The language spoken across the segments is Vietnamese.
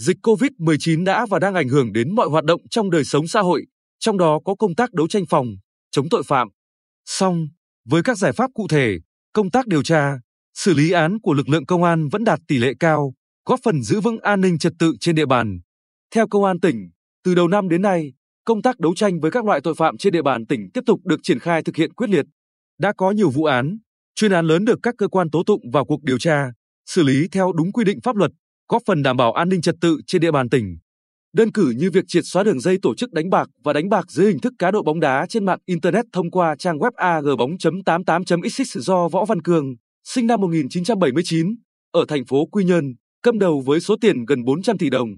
Dịch COVID-19 đã và đang ảnh hưởng đến mọi hoạt động trong đời sống xã hội, trong đó có công tác đấu tranh phòng, chống tội phạm. Song, với các giải pháp cụ thể, công tác điều tra, xử lý án của lực lượng công an vẫn đạt tỷ lệ cao, góp phần giữ vững an ninh trật tự trên địa bàn. Theo công an tỉnh, từ đầu năm đến nay, công tác đấu tranh với các loại tội phạm trên địa bàn tỉnh tiếp tục được triển khai thực hiện quyết liệt. Đã có nhiều vụ án, chuyên án lớn được các cơ quan tố tụng vào cuộc điều tra, xử lý theo đúng quy định pháp luật, góp phần đảm bảo an ninh trật tự trên địa bàn tỉnh. Đơn cử như việc triệt xóa đường dây tổ chức đánh bạc và đánh bạc dưới hình thức cá độ bóng đá trên mạng internet thông qua trang web agbóng.88.xx do Võ Văn Cường, sinh năm 1979, ở thành phố Quy Nhơn, cầm đầu với số tiền gần 400 tỷ đồng.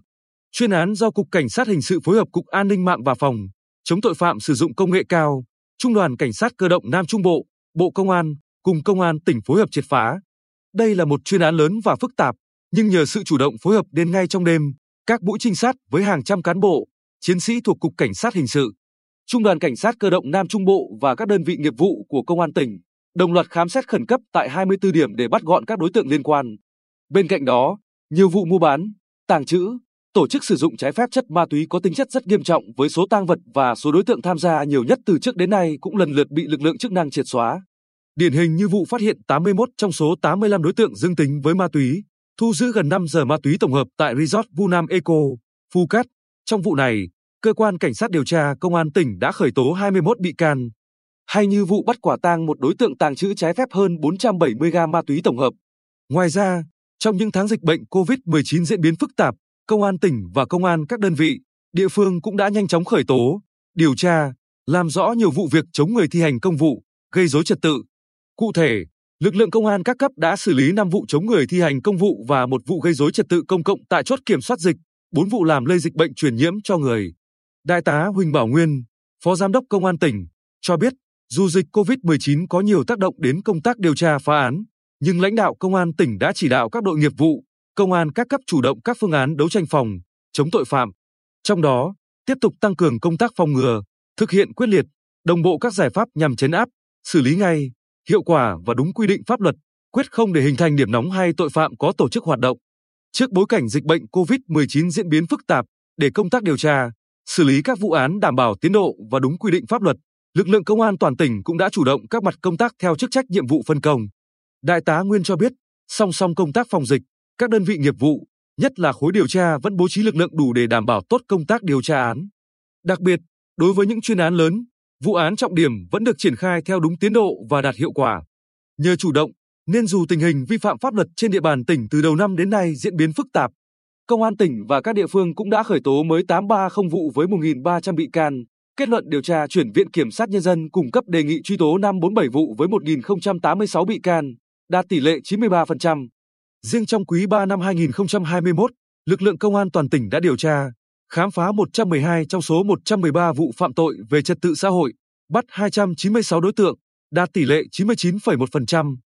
Chuyên án do Cục Cảnh sát Hình sự phối hợp Cục An ninh mạng và Phòng chống tội phạm sử dụng công nghệ cao, Trung đoàn Cảnh sát cơ động Nam Trung Bộ, Bộ Công an cùng Công an tỉnh phối hợp triệt phá. Đây là một chuyên án lớn và phức tạp, nhưng nhờ sự chủ động phối hợp đến ngay trong đêm, các mũi trinh sát với hàng trăm cán bộ, chiến sĩ thuộc Cục Cảnh sát Hình sự, Trung đoàn Cảnh sát cơ động Nam Trung Bộ và các đơn vị nghiệp vụ của Công an tỉnh đồng loạt khám xét khẩn cấp tại 24 điểm để bắt gọn các đối tượng liên quan. Bên cạnh đó, nhiều vụ mua bán, tàng trữ, tổ chức sử dụng trái phép chất ma túy có tính chất rất nghiêm trọng với số tang vật và số đối tượng tham gia nhiều nhất từ trước đến nay cũng lần lượt bị lực lượng chức năng triệt xóa. Điển hình như vụ phát hiện 81 trong số 85 đối tượng dương tính với ma túy, thu giữ gần 5 giờ ma túy tổng hợp tại Resort Vunam Eco, Phu Cát. Trong vụ này, cơ quan cảnh sát điều tra công an tỉnh đã khởi tố 21 bị can. Hay như vụ bắt quả tang một đối tượng tàng trữ trái phép hơn 470 gam ma túy tổng hợp. Ngoài ra, trong những tháng dịch bệnh COVID-19 diễn biến phức tạp, công an tỉnh và công an các đơn vị, địa phương cũng đã nhanh chóng khởi tố, điều tra, làm rõ nhiều vụ việc chống người thi hành công vụ, gây rối trật tự. Cụ thể, lực lượng công an các cấp đã xử lý 5 vụ chống người thi hành công vụ và một vụ gây rối trật tự công cộng tại chốt kiểm soát dịch, 4 vụ làm lây dịch bệnh truyền nhiễm cho người. Đại tá Huỳnh Bảo Nguyên, Phó Giám đốc Công an tỉnh, cho biết, dù dịch COVID-19 có nhiều tác động đến công tác điều tra phá án, nhưng lãnh đạo Công an tỉnh đã chỉ đạo các đội nghiệp vụ, công an các cấp chủ động các phương án đấu tranh phòng, chống tội phạm. Trong đó, tiếp tục tăng cường công tác phòng ngừa, thực hiện quyết liệt, đồng bộ các giải pháp nhằm chấn áp, xử lý ngay, hiệu quả và đúng quy định pháp luật, quyết không để hình thành điểm nóng hay tội phạm có tổ chức hoạt động. Trước bối cảnh dịch bệnh COVID-19 diễn biến phức tạp, để công tác điều tra, xử lý các vụ án đảm bảo tiến độ và đúng quy định pháp luật, lực lượng công an toàn tỉnh cũng đã chủ động các mặt công tác theo chức trách nhiệm vụ phân công. Đại tá Nguyên cho biết, song song công tác phòng dịch, các đơn vị nghiệp vụ, nhất là khối điều tra vẫn bố trí lực lượng đủ để đảm bảo tốt công tác điều tra án. Đặc biệt, đối với những chuyên án lớn, vụ án trọng điểm vẫn được triển khai theo đúng tiến độ và đạt hiệu quả. Nhờ chủ động, nên dù tình hình vi phạm pháp luật trên địa bàn tỉnh từ đầu năm đến nay diễn biến phức tạp, Công an tỉnh và các địa phương cũng đã khởi tố mới 830 vụ với 1.300 bị can, kết luận điều tra chuyển Viện Kiểm sát Nhân dân cung cấp đề nghị truy tố 547 vụ với 1.086 bị can, đạt tỷ lệ 93%. Riêng trong quý 3 năm 2021, lực lượng công an toàn tỉnh đã điều tra, khám phá 112 trong số 113 vụ phạm tội về trật tự xã hội, bắt 296 đối tượng, đạt tỷ lệ 99,1%.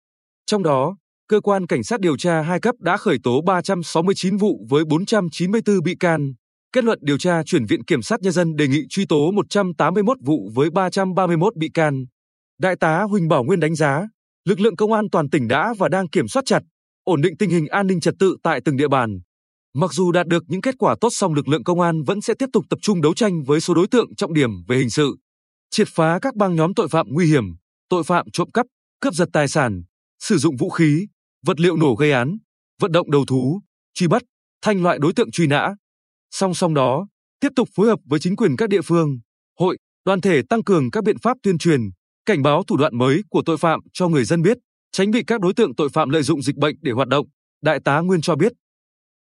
Trong đó, cơ quan cảnh sát điều tra hai cấp đã khởi tố 369 vụ với 494 bị can, kết luận điều tra chuyển Viện Kiểm sát Nhân dân đề nghị truy tố 181 vụ với 331 bị can. Đại tá Huỳnh Bảo Nguyên đánh giá, lực lượng công an toàn tỉnh đã và đang kiểm soát chặt, ổn định tình hình an ninh trật tự tại từng địa bàn. Mặc dù đạt được những kết quả tốt song lực lượng công an vẫn sẽ tiếp tục tập trung đấu tranh với số đối tượng trọng điểm về hình sự, triệt phá các băng nhóm tội phạm nguy hiểm, tội phạm trộm cắp, cướp giật tài sản, sử dụng vũ khí, vật liệu nổ gây án, vận động đầu thú, truy bắt, thanh loại đối tượng truy nã. Song song đó, tiếp tục phối hợp với chính quyền các địa phương, hội, đoàn thể tăng cường các biện pháp tuyên truyền, cảnh báo thủ đoạn mới của tội phạm cho người dân biết, tránh bị các đối tượng tội phạm lợi dụng dịch bệnh để hoạt động. Đại tá Nguyên cho biết,